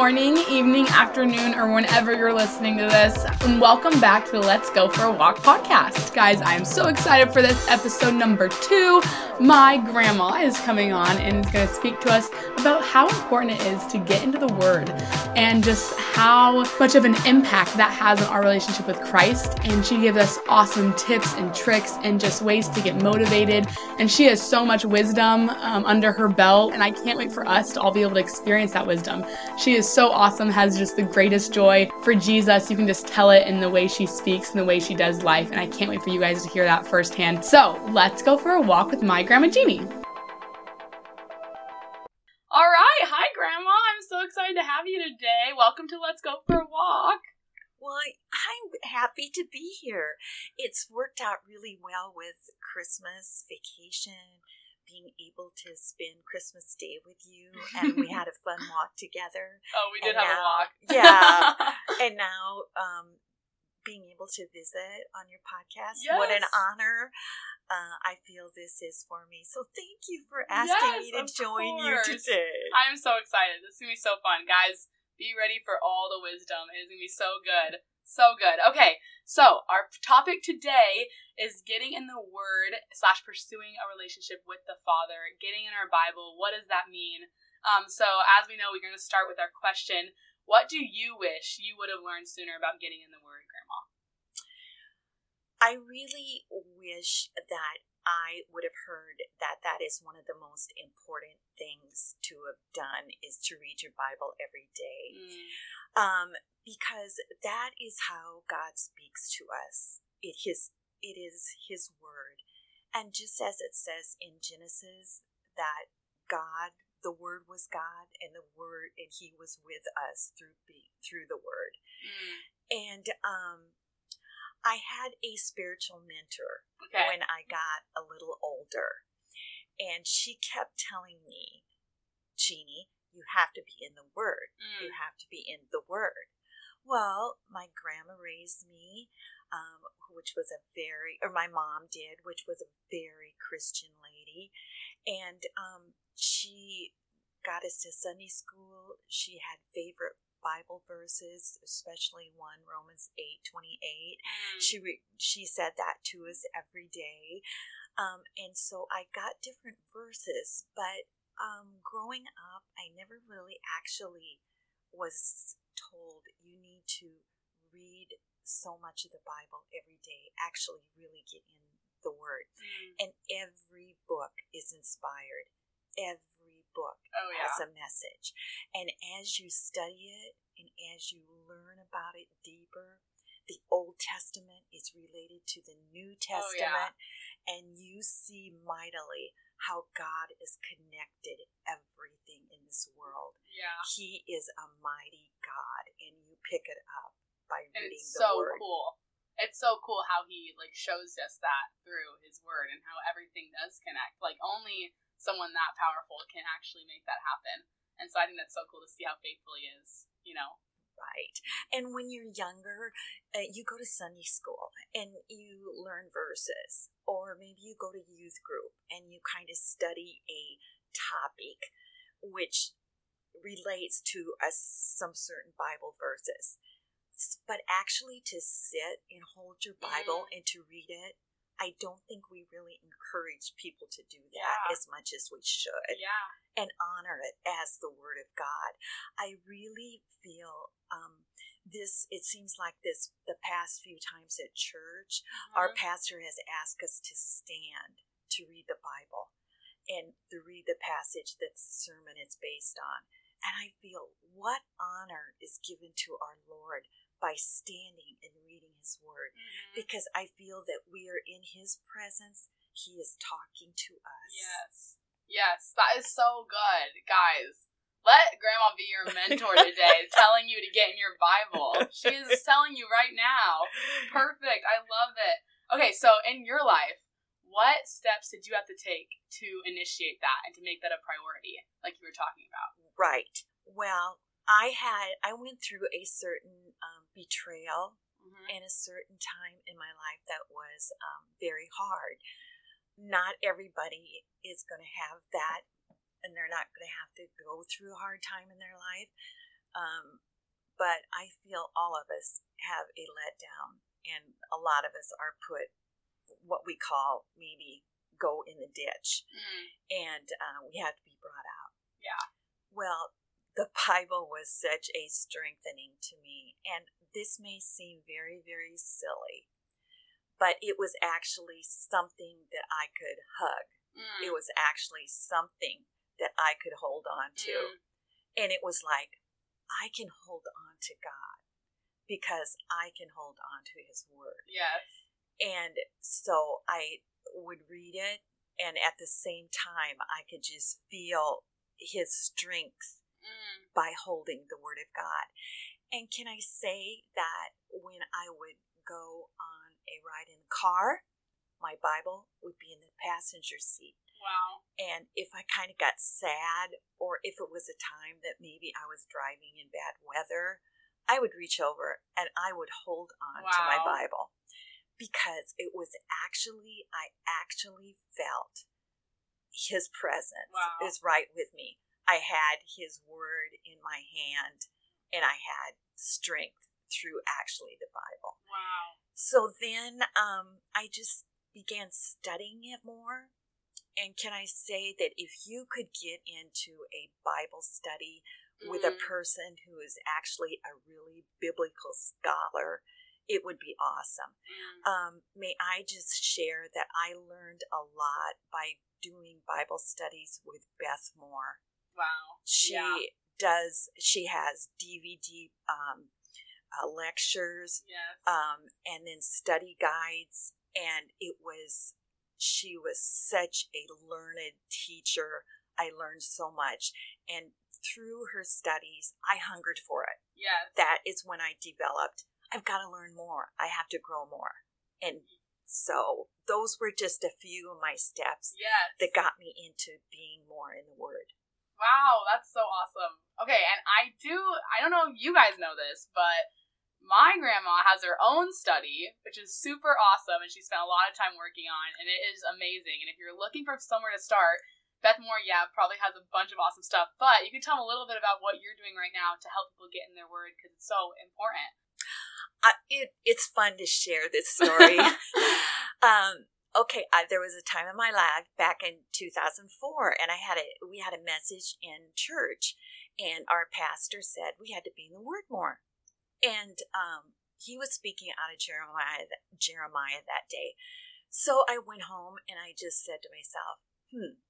morning, evening, afternoon, or whenever you're listening to this. And welcome back to the Let's Go for a Walk podcast. Guys, I am so excited for this episode number two. My grandma is coming on and is going to speak to us about how important it is to get into the Word and just how much of an impact that has on our relationship with Christ. And she gives us awesome tips and tricks and just ways to get motivated. And she has so much wisdom um, under her belt. And I can't wait for us to all be able to experience that wisdom. She is so awesome, has just the greatest joy for Jesus. You can just tell it in the way she speaks and the way she does life. And I can't wait for you guys to hear that firsthand. So let's go for a walk with my Grandma Jeannie. All right. Hi, Grandma. I'm so excited to have you today. Welcome to Let's Go for a Walk. Well, I'm happy to be here. It's worked out really well with Christmas, vacation, being able to spend Christmas Day with you, and we had a fun walk together. Oh, we did And have a walk. yeah. And now, um, being able to visit on your podcast, what an honor. Uh, I feel this is for me. So thank you for asking me to join course. you today. I'm so excited. This is going to be so fun. Guys, be ready for all the wisdom. It is going to be so good. So good. Okay, so our topic today is getting in the Word slash pursuing a relationship with the Father, getting in our Bible. What does that mean? Um, so, as we know, we're going to start with our question What do you wish you would have learned sooner about getting in the Word, Grandma? I really wish that I would have heard that that is one of the most important things to have done is to read your Bible every day. Mm, Um, because that is how God speaks to us. It his it is his word. And just as it says in Genesis that God the word was God and the word and he was with us through be, through the word. mm, And um I had a spiritual mentor okay. when I got a little older. And she kept telling me, Jeannie, you have to be in the Word. Mm, You have to be in the Word. Well, my grandma raised me, um, which was a very, or my mom did, which was a very Christian lady. And um, she got us to Sunday school. She had favorite Bible verses, especially one, Romans eight twenty eight mm, she re- she said that to us every day. Um, and so i got different verses but um, growing up i never really actually was told you need to read so much of the bible every day actually really get in the word. Mm. and every book is inspired. Every book Oh, yeah. has a message. And as you study it and as you learn about it deeper, the Old Testament is related to the New Oh, yeah. Testament, and you see mightily how God has connected everything in this world. Yeah. He is a mighty God, and you pick it up by and reading it's the so Word. cool. It's so cool how he like shows us that through his word and how everything does connect. Like only someone that powerful can actually make that happen. And so I think that's so cool to see how faithful he is. You know. Right. And when you're younger, uh, you go to Sunday school and you learn verses, or maybe you go to youth group and you kind of study a topic which relates to a, some certain Bible verses. But actually, to sit and hold your Bible and to read it, I don't think we really encourage people to do that Yeah. as much as we should Yeah. and honor it as the word of God. I really feel um, this. It seems like this the past few times at church, our Mhm. pastor has asked us to stand to read the Bible and to read the passage that the sermon is based on. And I feel what honor is given to our Lord by standing and reading His Word Mhm. because I feel that we are in His presence. He is talking to us. Yes. Yes. That is so good, guys. Let Grandma be your mentor today, telling you to get in your Bible. She is telling you right now. Perfect. I love it. Okay, so in your life, what steps did you have to take to initiate that and to make that a priority, like you were talking about? Right. Well, I had I went through a certain um, betrayal Mm-hmm. and a certain time in my life that was um, very hard. Not everybody is going to have that, and they're not going to have to go through a hard time in their life. Um, but I feel all of us have a letdown, and a lot of us are put what we call maybe go in the ditch, Mm. and uh, we have to be brought out. Yeah. Well, the Bible was such a strengthening to me, and this may seem very, very silly, but it was actually something that I could hug. Mm. It was actually something that I could hold on to. Mm. And it was like, I can hold on to God because I can hold on to His Word. Yes. And so I would read it, and at the same time, I could just feel His strength Mm. by holding the Word of God. And can I say that when I would go on a ride in the car, my Bible would be in the passenger seat. Wow. And if I kind of got sad, or if it was a time that maybe I was driving in bad weather, I would reach over and I would hold on to my Bible because it was actually, I actually felt His presence Wow. is right with me. I had His Word in my hand and I had strength through actually the Bible. Wow. So then um, I just began studying it more. And can I say that if you could get into a Bible study with a Mm. person who is actually a really biblical scholar, it would be awesome. Mm. Um, may I just share that I learned a lot by doing Bible studies with Beth Moore. Wow. She Yeah. Does, she has DVD um, uh, lectures Yes. um, and then study guides. And it was, she was such a learned teacher. I learned so much. And through her studies, I hungered for it. yes. That is when I developed, I've got to learn more. I have to grow more. And so those were just a few of my steps Yes. that got me into being more in the Word. Wow, that's so awesome. Okay, and I do, I don't know if you guys know this, but my grandma has her own study, which is super awesome, and she spent a lot of time working on, and it is amazing. And if you're looking for somewhere to start, Beth Moore, yeah, probably has a bunch of awesome stuff, but you can tell them a little bit about what you're doing right now to help people get in their word because it's so important. I, it, it's fun to share this story. um, okay, I, there was a time in my life back in 2004, and I had a we had a message in church, and our pastor said we had to be in the Word more, and um, he was speaking out of Jeremiah Jeremiah that day. So I went home and I just said to myself, "Hmm,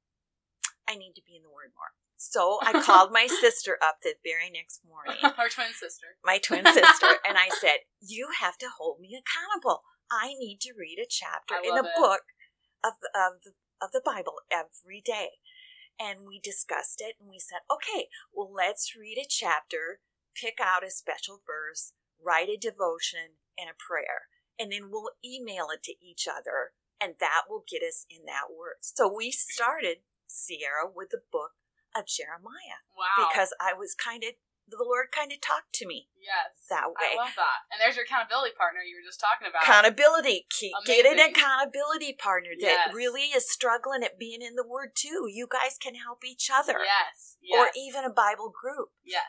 I need to be in the Word more." So I called my sister up the very next morning Her twin sister. my twin sister, and I said, "You have to hold me accountable. I need to read a chapter in a it. book of of the of the Bible every day." And we discussed it, and we said, "Okay, well, let's read a chapter, pick out a special verse, write a devotion and a prayer, and then we'll email it to each other, and that will get us in that word." So we started Sierra with the book of Jeremiah Wow. because I was kind of the Lord kind of talked to me yes. that way. I love that. And there's your accountability partner you were just talking about. Accountability. Keep, get an accountability partner Yes. that really is struggling at being in the Word too. You guys can help each other, Yes. Yes. or even a Bible group. Yes.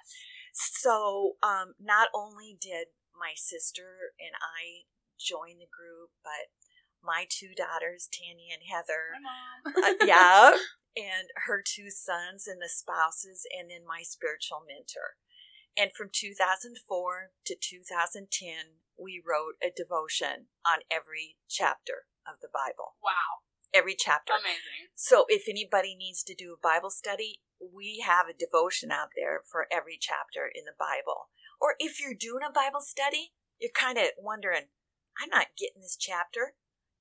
So, um, not only did my sister and I join the group, but my two daughters, Tanya and Heather, My mom. uh, yeah, and her two sons and the spouses, and then my spiritual mentor. And from 2004 to 2010, we wrote a devotion on every chapter of the Bible. Wow. Every chapter. Amazing. So if anybody needs to do a Bible study, we have a devotion out there for every chapter in the Bible. Or if you're doing a Bible study, you're kind of wondering, I'm not getting this chapter.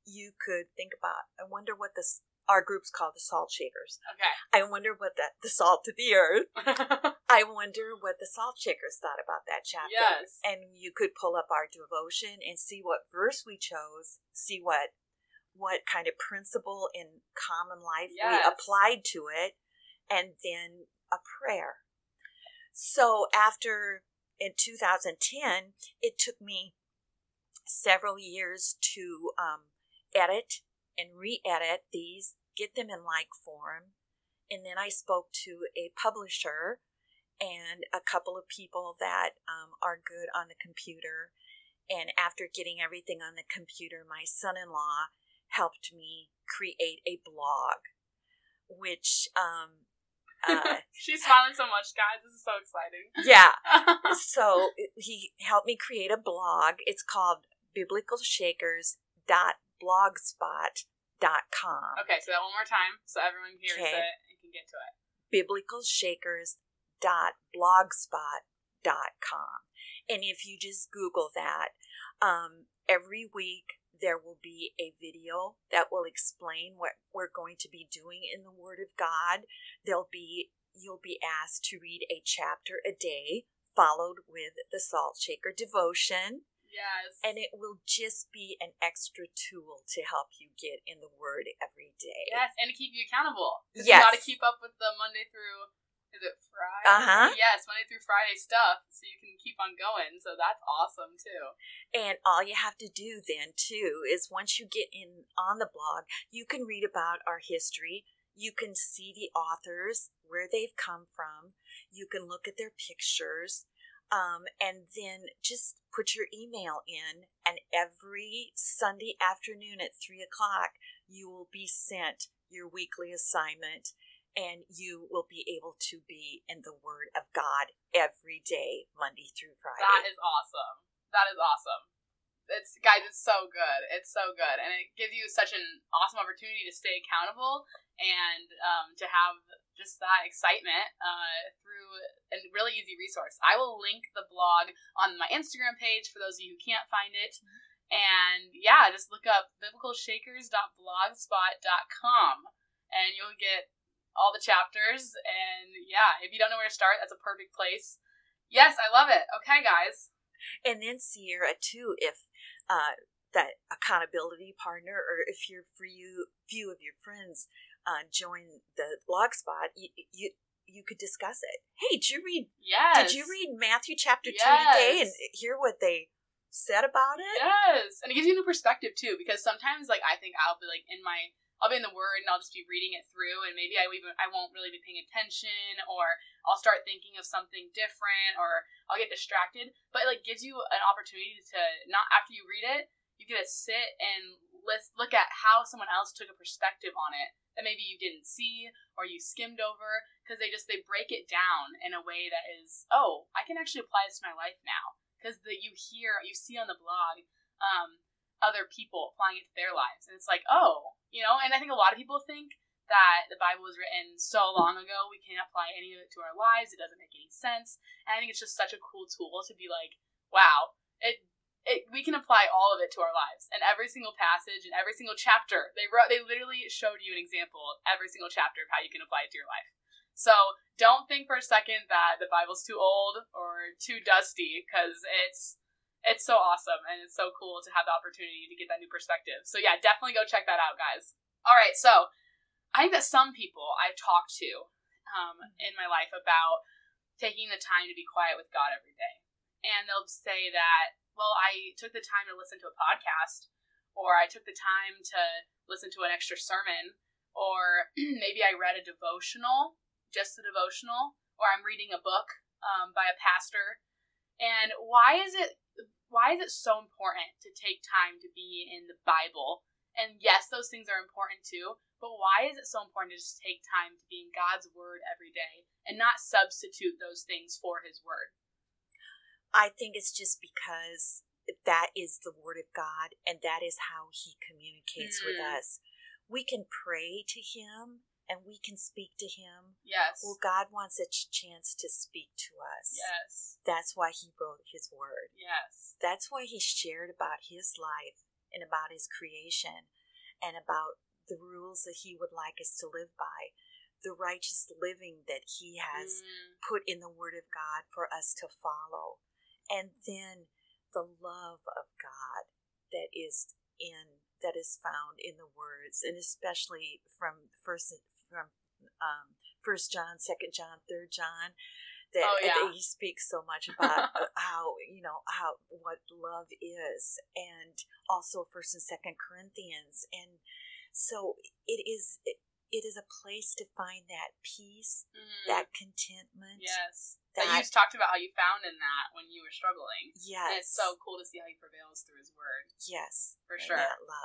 You could think about, I wonder what this our group's called the salt shakers. Okay. I wonder what that the salt to the earth. I wonder what the salt shakers thought about that chapter. yes. And you could pull up our devotion and see what verse we chose, see what what kind of principle in common life Yes. we applied to it, and then a prayer. So after in 2010, it took me several years to um, edit and re-edit these, get them in like form, and then I spoke to a publisher and a couple of people that um, are good on the computer. And after getting everything on the computer, my son in law helped me create a blog, which um, uh, She's smiling so much, guys. This is so exciting. yeah. So he helped me create a blog. It's called biblicalshakers.blogspot.com. okay, so that one more time so everyone hears Okay. it and can get to it. biblicalshakers.blogspot.com. And if you just Google that, um, every week there will be a video that will explain what we're going to be doing in the Word of God. There'll be you'll be asked to read a chapter a day, followed with the Salt Shaker devotion, Yes. and it will just be an extra tool to help you get in the Word every day. Yes, and to keep you accountable. Yes. You got to keep up with the Monday through, is it Friday? Uh-huh. Yes, Monday through Friday stuff so you can keep on going. So that's awesome too. And all you have to do then too is once you get in on the blog, you can read about our history. You can see the authors, where they've come from. You can look at their pictures. Um, and then just put your email in, and every Sunday afternoon at three o'clock, you will be sent your weekly assignment, and you will be able to be in the Word of God every day, Monday through Friday. That is awesome. That is awesome. It's guys, it's so good. It's so good, and it gives you such an awesome opportunity to stay accountable and um, to have just that excitement uh, through a really easy resource. I will link the blog on my Instagram page for those of you who can't find it. And yeah, just look up biblicalshakers.blogspot.com and you'll get all the chapters. And yeah, if you don't know where to start, that's a perfect place. Yes, I love it. Okay, guys. and then Sierra too if uh, that accountability partner or if you're for you few of your friends uh, join the blog spot you, you you could discuss it hey did you read Yes. did you read matthew chapter 2 today and hear what they said about it Yes, and it gives you a new perspective too. Because sometimes, like, I think I'll be like in my, I'll be in the Word and I'll just be reading it through, and maybe I even I won't really be paying attention, or I'll start thinking of something different, or I'll get distracted. But it, like gives you an opportunity to not after you read it, you get to sit and list, look at how someone else took a perspective on it that maybe you didn't see or you skimmed over because they just they break it down in a way that is oh I can actually apply this to my life now because the you hear you see on the blog um, other people applying it to their lives. And it's like oh you know and i think a lot of people think that the bible was written so long ago we can't apply any of it to our lives it doesn't make any sense. And i think it's just such a cool tool to be like wow it it, we can apply all of it to our lives. And every single passage and every single chapter they wrote they literally showed you an example of every single chapter of how you can apply it to your life. So don't think for a second that the Bible's too old or too dusty because it's it's so awesome and it's so cool to have the opportunity to get that new perspective. So yeah, definitely go check that out, guys. All right, so I think that some people I've talked to um, in my life about taking the time to be quiet with God every day, and they'll say that, well, I took the time to listen to a podcast, or I took the time to listen to an extra sermon, or maybe I read a devotional just a devotional, or I'm reading a book um, by a pastor. And why is it why is it so important to take time to be in the Bible? And yes, those things are important too, but why is it so important to just take time to be in God's word every day and not substitute those things for his word? i think it's just because that is the word of god and that is how he communicates with Mm. us we can pray to him and we can speak to him Yes. Well, God wants a chance to speak to us. yes. That's why He wrote His Word. Yes. That's why He shared about His life and about His creation and about the rules that He would like us to live by, the righteous living that He has Mm. put in the Word of God for us to follow, and then the love of God that is in that is found in the words, and especially from first from um, First John, Second John, Third John. That, Oh, yeah. that he speaks so much about uh, how you know how what love is, and also First and Second Corinthians, and so it is. It, it is a place to find that peace, Mhm. that contentment. yes. That, That you talked about how you found in that when you were struggling. yes. And it's so cool to see how he prevails through his word. yes. For sure.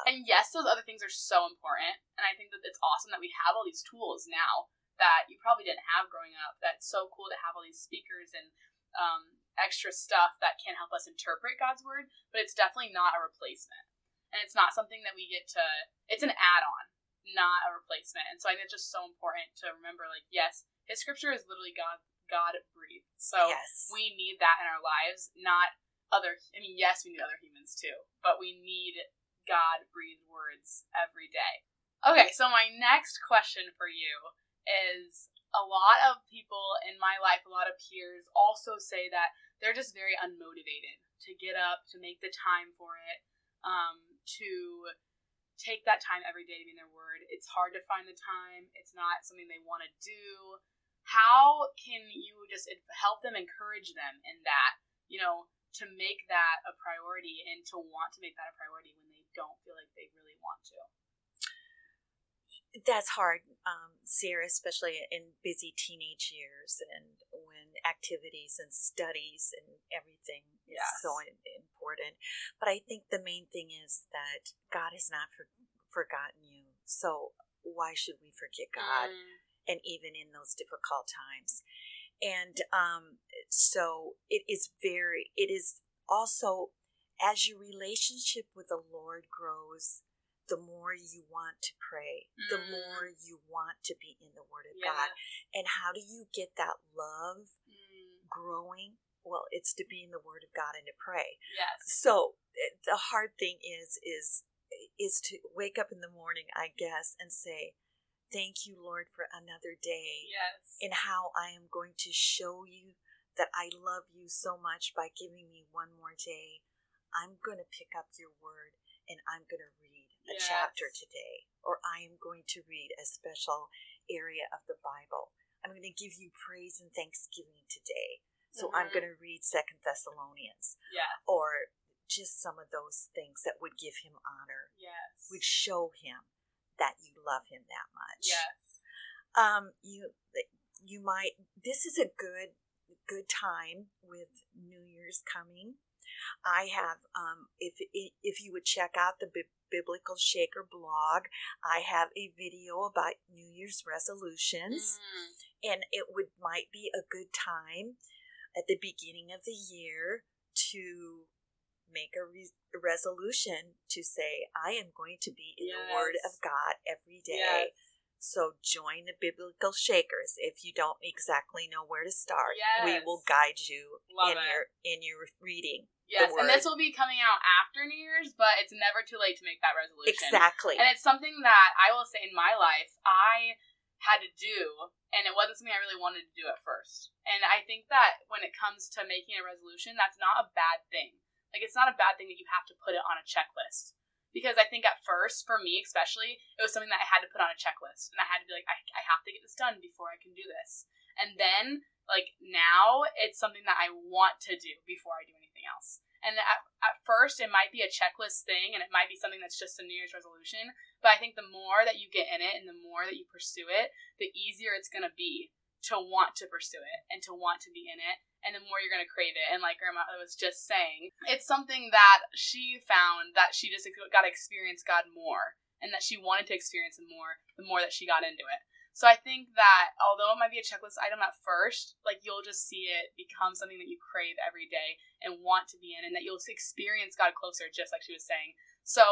And yes, those other things are so important. And I think that it's awesome that we have all these tools now that you probably didn't have growing up. That's so cool to have all these speakers and um, extra stuff that can help us interpret God's word, but it's definitely not a replacement. And it's not something that we get to, it's an add on, not a replacement. And so I think it's just so important to remember like, yes, his scripture is literally God. God breathed. So yes. we need that in our lives, not other. I mean, yes, we need other humans too, but we need God breathed words every day. Okay, so my next question for you is a lot of people in my life, a lot of peers also say that they're just very unmotivated to get up, to make the time for it, um, to take that time every day to be in their word. It's hard to find the time, it's not something they want to do. How can you just help them encourage them in that you know to make that a priority and to want to make that a priority when they don't feel like they really want to? That's hard, um, Sarah, especially in busy teenage years and activities and studies and everything is Yes. so important. But I think the main thing is that God has not for- forgotten you. So why should we forget God? Mm, and even in those difficult times. And um, so it is very, it is also as your relationship with the Lord grows, the more you want to pray, the Mm. more you want to be in the Word of God. And how do you get that love growing? Well, it's to be in the Word of God and to pray. yes So eh, the hard thing is is is to wake up in the morning, I guess, and say, "Thank you, Lord, for another day." yes and how I am going to show you that I love you so much by giving me one more day. I'm going to pick up your word and I'm going to read a Yes. chapter today, or I am going to read a special area of the Bible. I'm going to give you praise and thanksgiving today. So I'm Mhm. going to read Second Thessalonians, yes or just some of those things that would give him honor, yes. Would show him that you love him that much. Yes. Um you you might this is a good good time with new year's coming i have um if if you would check out the biblical shaker blog i have a video about new year's resolutions Mm, and it would might be a good time at the beginning of the year to make a, re- a resolution to say i am going to be in the word of god every day yes so join the biblical shakers if you don't exactly know where to start. We will guide you Love in it. your in your reading. Yes and this will be coming out after new year's but it's never too late to make that resolution Exactly. And it's something that I will say in my life, I had to do, and it wasn't something I really wanted to do at first. And I think that when it comes to making a resolution, that's not a bad thing. Like, it's not a bad thing that you have to put it on a checklist. Because I think at first, for me especially, it was something that I had to put on a checklist. And I had to be like, I, I have to get this done before I can do this. And then, like, now, it's something that I want to do before I do anything else. And at, at first, it might be a checklist thing, and it might be something that's just a New Year's resolution. But I think the more that you get in it and the more that you pursue it, the easier it's going to be to want to pursue it and to want to be in it. And the more you're going to crave it. And like Grandma was just saying, it's something that she found that she just got to experience God more and that she wanted to experience Him more the more that she got into it. So I think that although it might be a checklist item at first, like you'll just see it become something that you crave every day and want to be in, and that you'll experience God closer, just like she was saying. So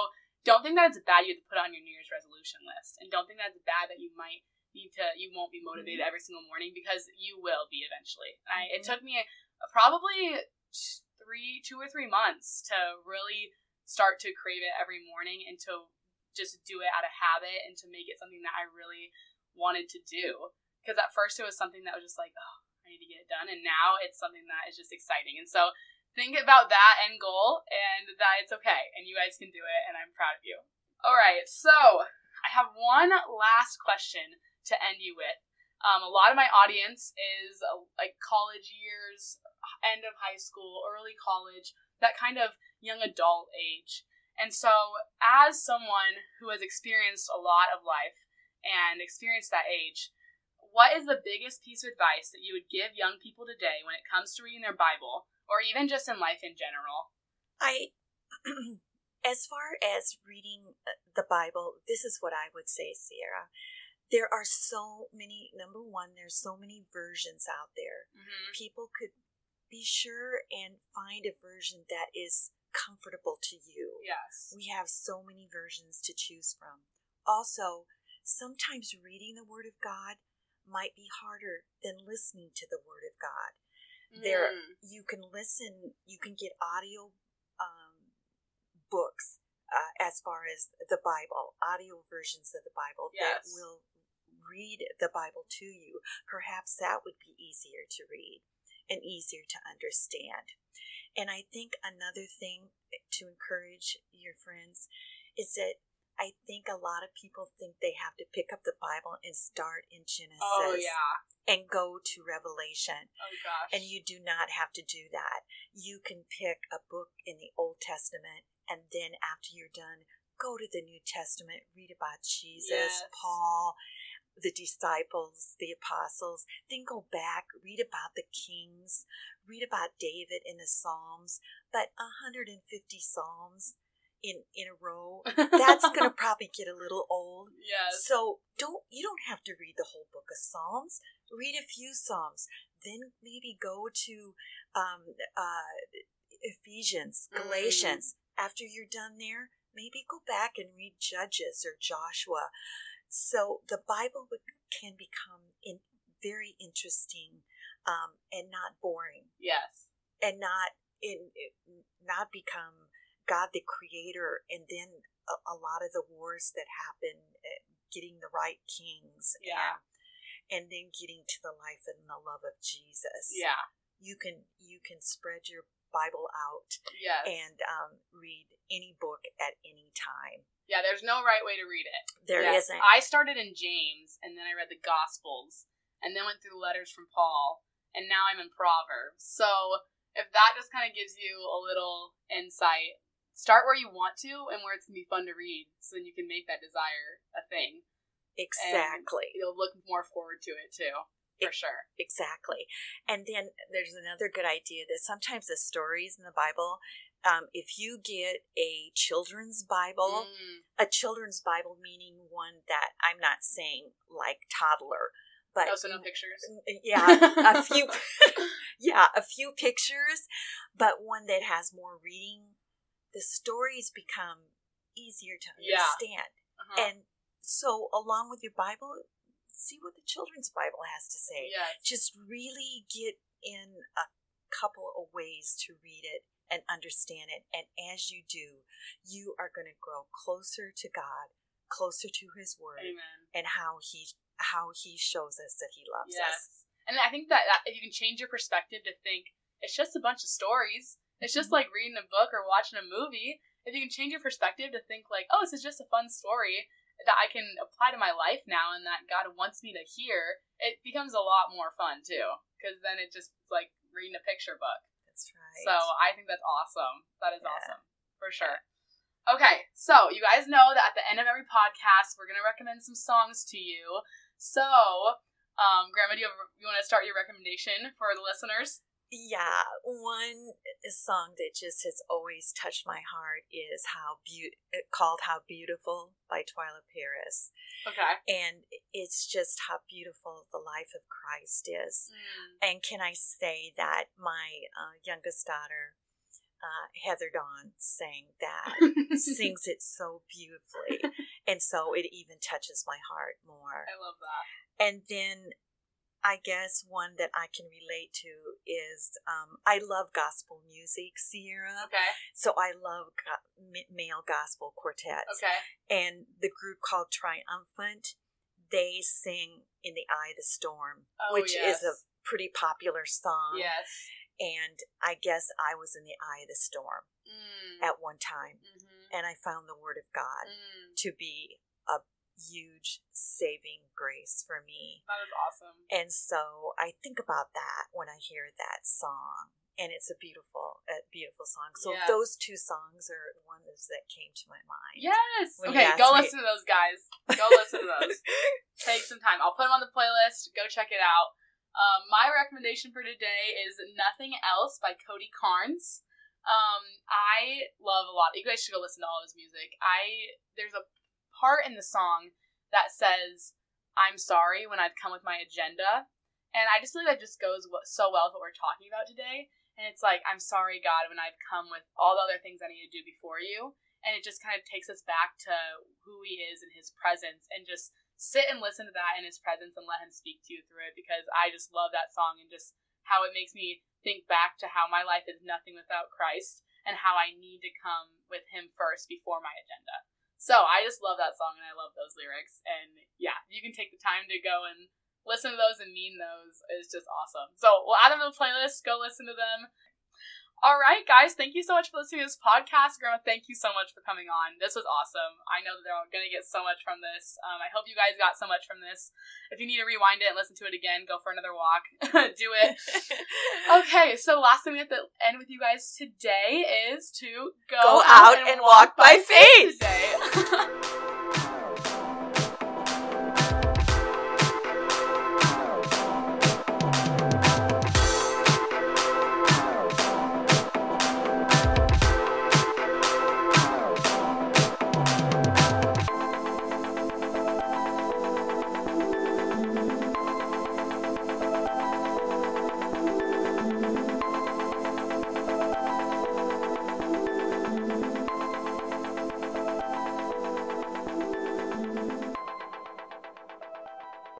don't think that it's bad you have to put it on your New Year's resolution list, and don't think that it's bad that you might need to you won't be motivated every single morning because you will be eventually. And I, it Mhm. took me probably three, two or three months to really start to crave it every morning and to just do it out of habit and to make it something that I really wanted to do. Because at first it was something that was just like, oh, I need to get it done, and now it's something that is just exciting. And so think about that end goal and that it's okay, and you guys can do it, and I'm proud of you. All right, so I have one last question to end you with. Um, a lot of my audience is uh, like college years, end of high school, early college, that kind of young adult age. And so, as someone who has experienced a lot of life and experienced that age. What is the biggest piece of advice that you would give young people today when it comes to reading their Bible, or even just in life in general? I, as far as reading uh, the Bible, this is what I would say, Sierra. There are so many, number one, there's so many versions out there. Mm-hmm. People could be sure and find a version that is comfortable to you. Yes. We have so many versions to choose from. Also, sometimes reading the Word of God might be harder than listening to the Word of God. There, Mm. you can listen, you can get audio um, books uh, as far as the Bible, audio versions of the Bible that will read the Bible to you. Perhaps that would be easier to read and easier to understand. And I think another thing to encourage your friends is that I think a lot of people think they have to pick up the Bible and start in oh, Genesis Oh yeah. and go to Revelation. Oh gosh. And you do not have to do that. You can pick a book in the Old Testament and then after you're done, go to the New Testament, read about Jesus, Yes. Paul, the disciples, the apostles, then go back, read about the kings, read about David in the Psalms, but 150 Psalms in in a row, that's going to probably get a little old. yes. So don't you don't have to read the whole book of Psalms. Read a few Psalms, then maybe go to um, uh, Ephesians, Mm. Galatians. After you're done there, maybe go back and read Judges or Joshua. So the Bible can become in, very interesting um, and not boring, Yes. and not in not become God the Creator, and then a, a lot of the wars that happen, uh, getting the right kings, Yeah. and, and then getting to the life and the love of Jesus. Yeah. you can you can spread your Bible out Yes. and um, read any book at any time. yeah. There's no right way to read it. There Yes. not I started in James, and then I read the Gospels, and then went through the letters from Paul, and now I'm in Proverbs. So if that just kind of gives you a little insight, start where you want to and where it's gonna be fun to read, so then you can make that desire a thing. exactly. You'll look more forward to it too, for sure. Exactly. And then there's another good idea that sometimes the stories in the Bible, um, if you get a children's Bible, Mm. a children's Bible meaning one that I'm not saying like toddler, but Oh, so no pictures. yeah, a few, yeah, a few pictures, but one that has more reading. The stories become easier to Yeah. understand, Uh-huh. and so along with your Bible, see what the children's Bible has to say yes. just really get in a couple of ways to read it and understand it. And as you do, you are going to grow closer to God, closer to His Word, Amen. and how He how He shows us that He loves us. And I think that, that if you can change your perspective to think it's just a bunch of stories, it's just like reading a book or watching a movie. If you can change your perspective to think like, oh, this is just a fun story that I can apply to my life now and that God wants me to hear, it becomes a lot more fun too. Because then it just like reading a picture book. That's right. So I think that's awesome. That is Yeah. awesome for sure. Okay, so you guys know that at the end of every podcast, we're gonna recommend some songs to you. So, um, Grandma, do you, have, you want to start your recommendation for the listeners? Yeah, one song that just has always touched my heart is how beau- called "How Beautiful" by Twila Paris, Okay. and it's just how beautiful the life of Christ is. Mm. And can I say that my uh, youngest daughter, uh, Heather Dawn, sang that, sings it so beautifully. And so it even touches my heart more. I love that. And then I guess one that I can relate to is um, I love gospel music, Sierra. Okay. So I love go- male gospel quartets. Okay. And the group called Triumphant, they sing In the Eye of the Storm, Oh, which yes. is a pretty popular song. Yes. And I guess I was in the eye of the storm Mm. at one time, hmm and I found the Word of God Mm. to be a huge saving grace for me. That is awesome. And so I think about that when I hear that song. And it's a beautiful, a beautiful song. So Yes. those two songs are the ones that came to my mind. Yes. Okay, go me- listen to those guys. Go listen to those. Take some time. I'll put them on the playlist. Go check it out. Um, my recommendation for today is Nothing Else by Cody Carnes. Um, I love a lot. You guys should go listen to all his music. I there's a part in the song that says, "I'm sorry when I've come with my agenda," and I just feel like that just goes so well with what we're talking about today. And it's like, "I'm sorry, God, when I've come with all the other things I need to do before you," and it just kind of takes us back to who He is in His presence, and just sit and listen to that in His presence and let Him speak to you through it. Because I just love that song and just how it makes me think back to how my life is nothing without Christ and how I need to come with Him first before my agenda. So I just love that song and I love those lyrics. And yeah, you can take the time to go and listen to those and mean those. It's just awesome. So we'll add them to the playlist. Go listen to them. All right, guys, thank you so much for listening to this podcast. Grandma, thank you so much for coming on. This was awesome. I know that they're going to get so much from this. Um, I hope you guys got so much from this. If you need to rewind it and listen to it again, go for another walk. Do it. Okay, so last thing we have to end with you guys today is to go, Go out and walk by faith. today.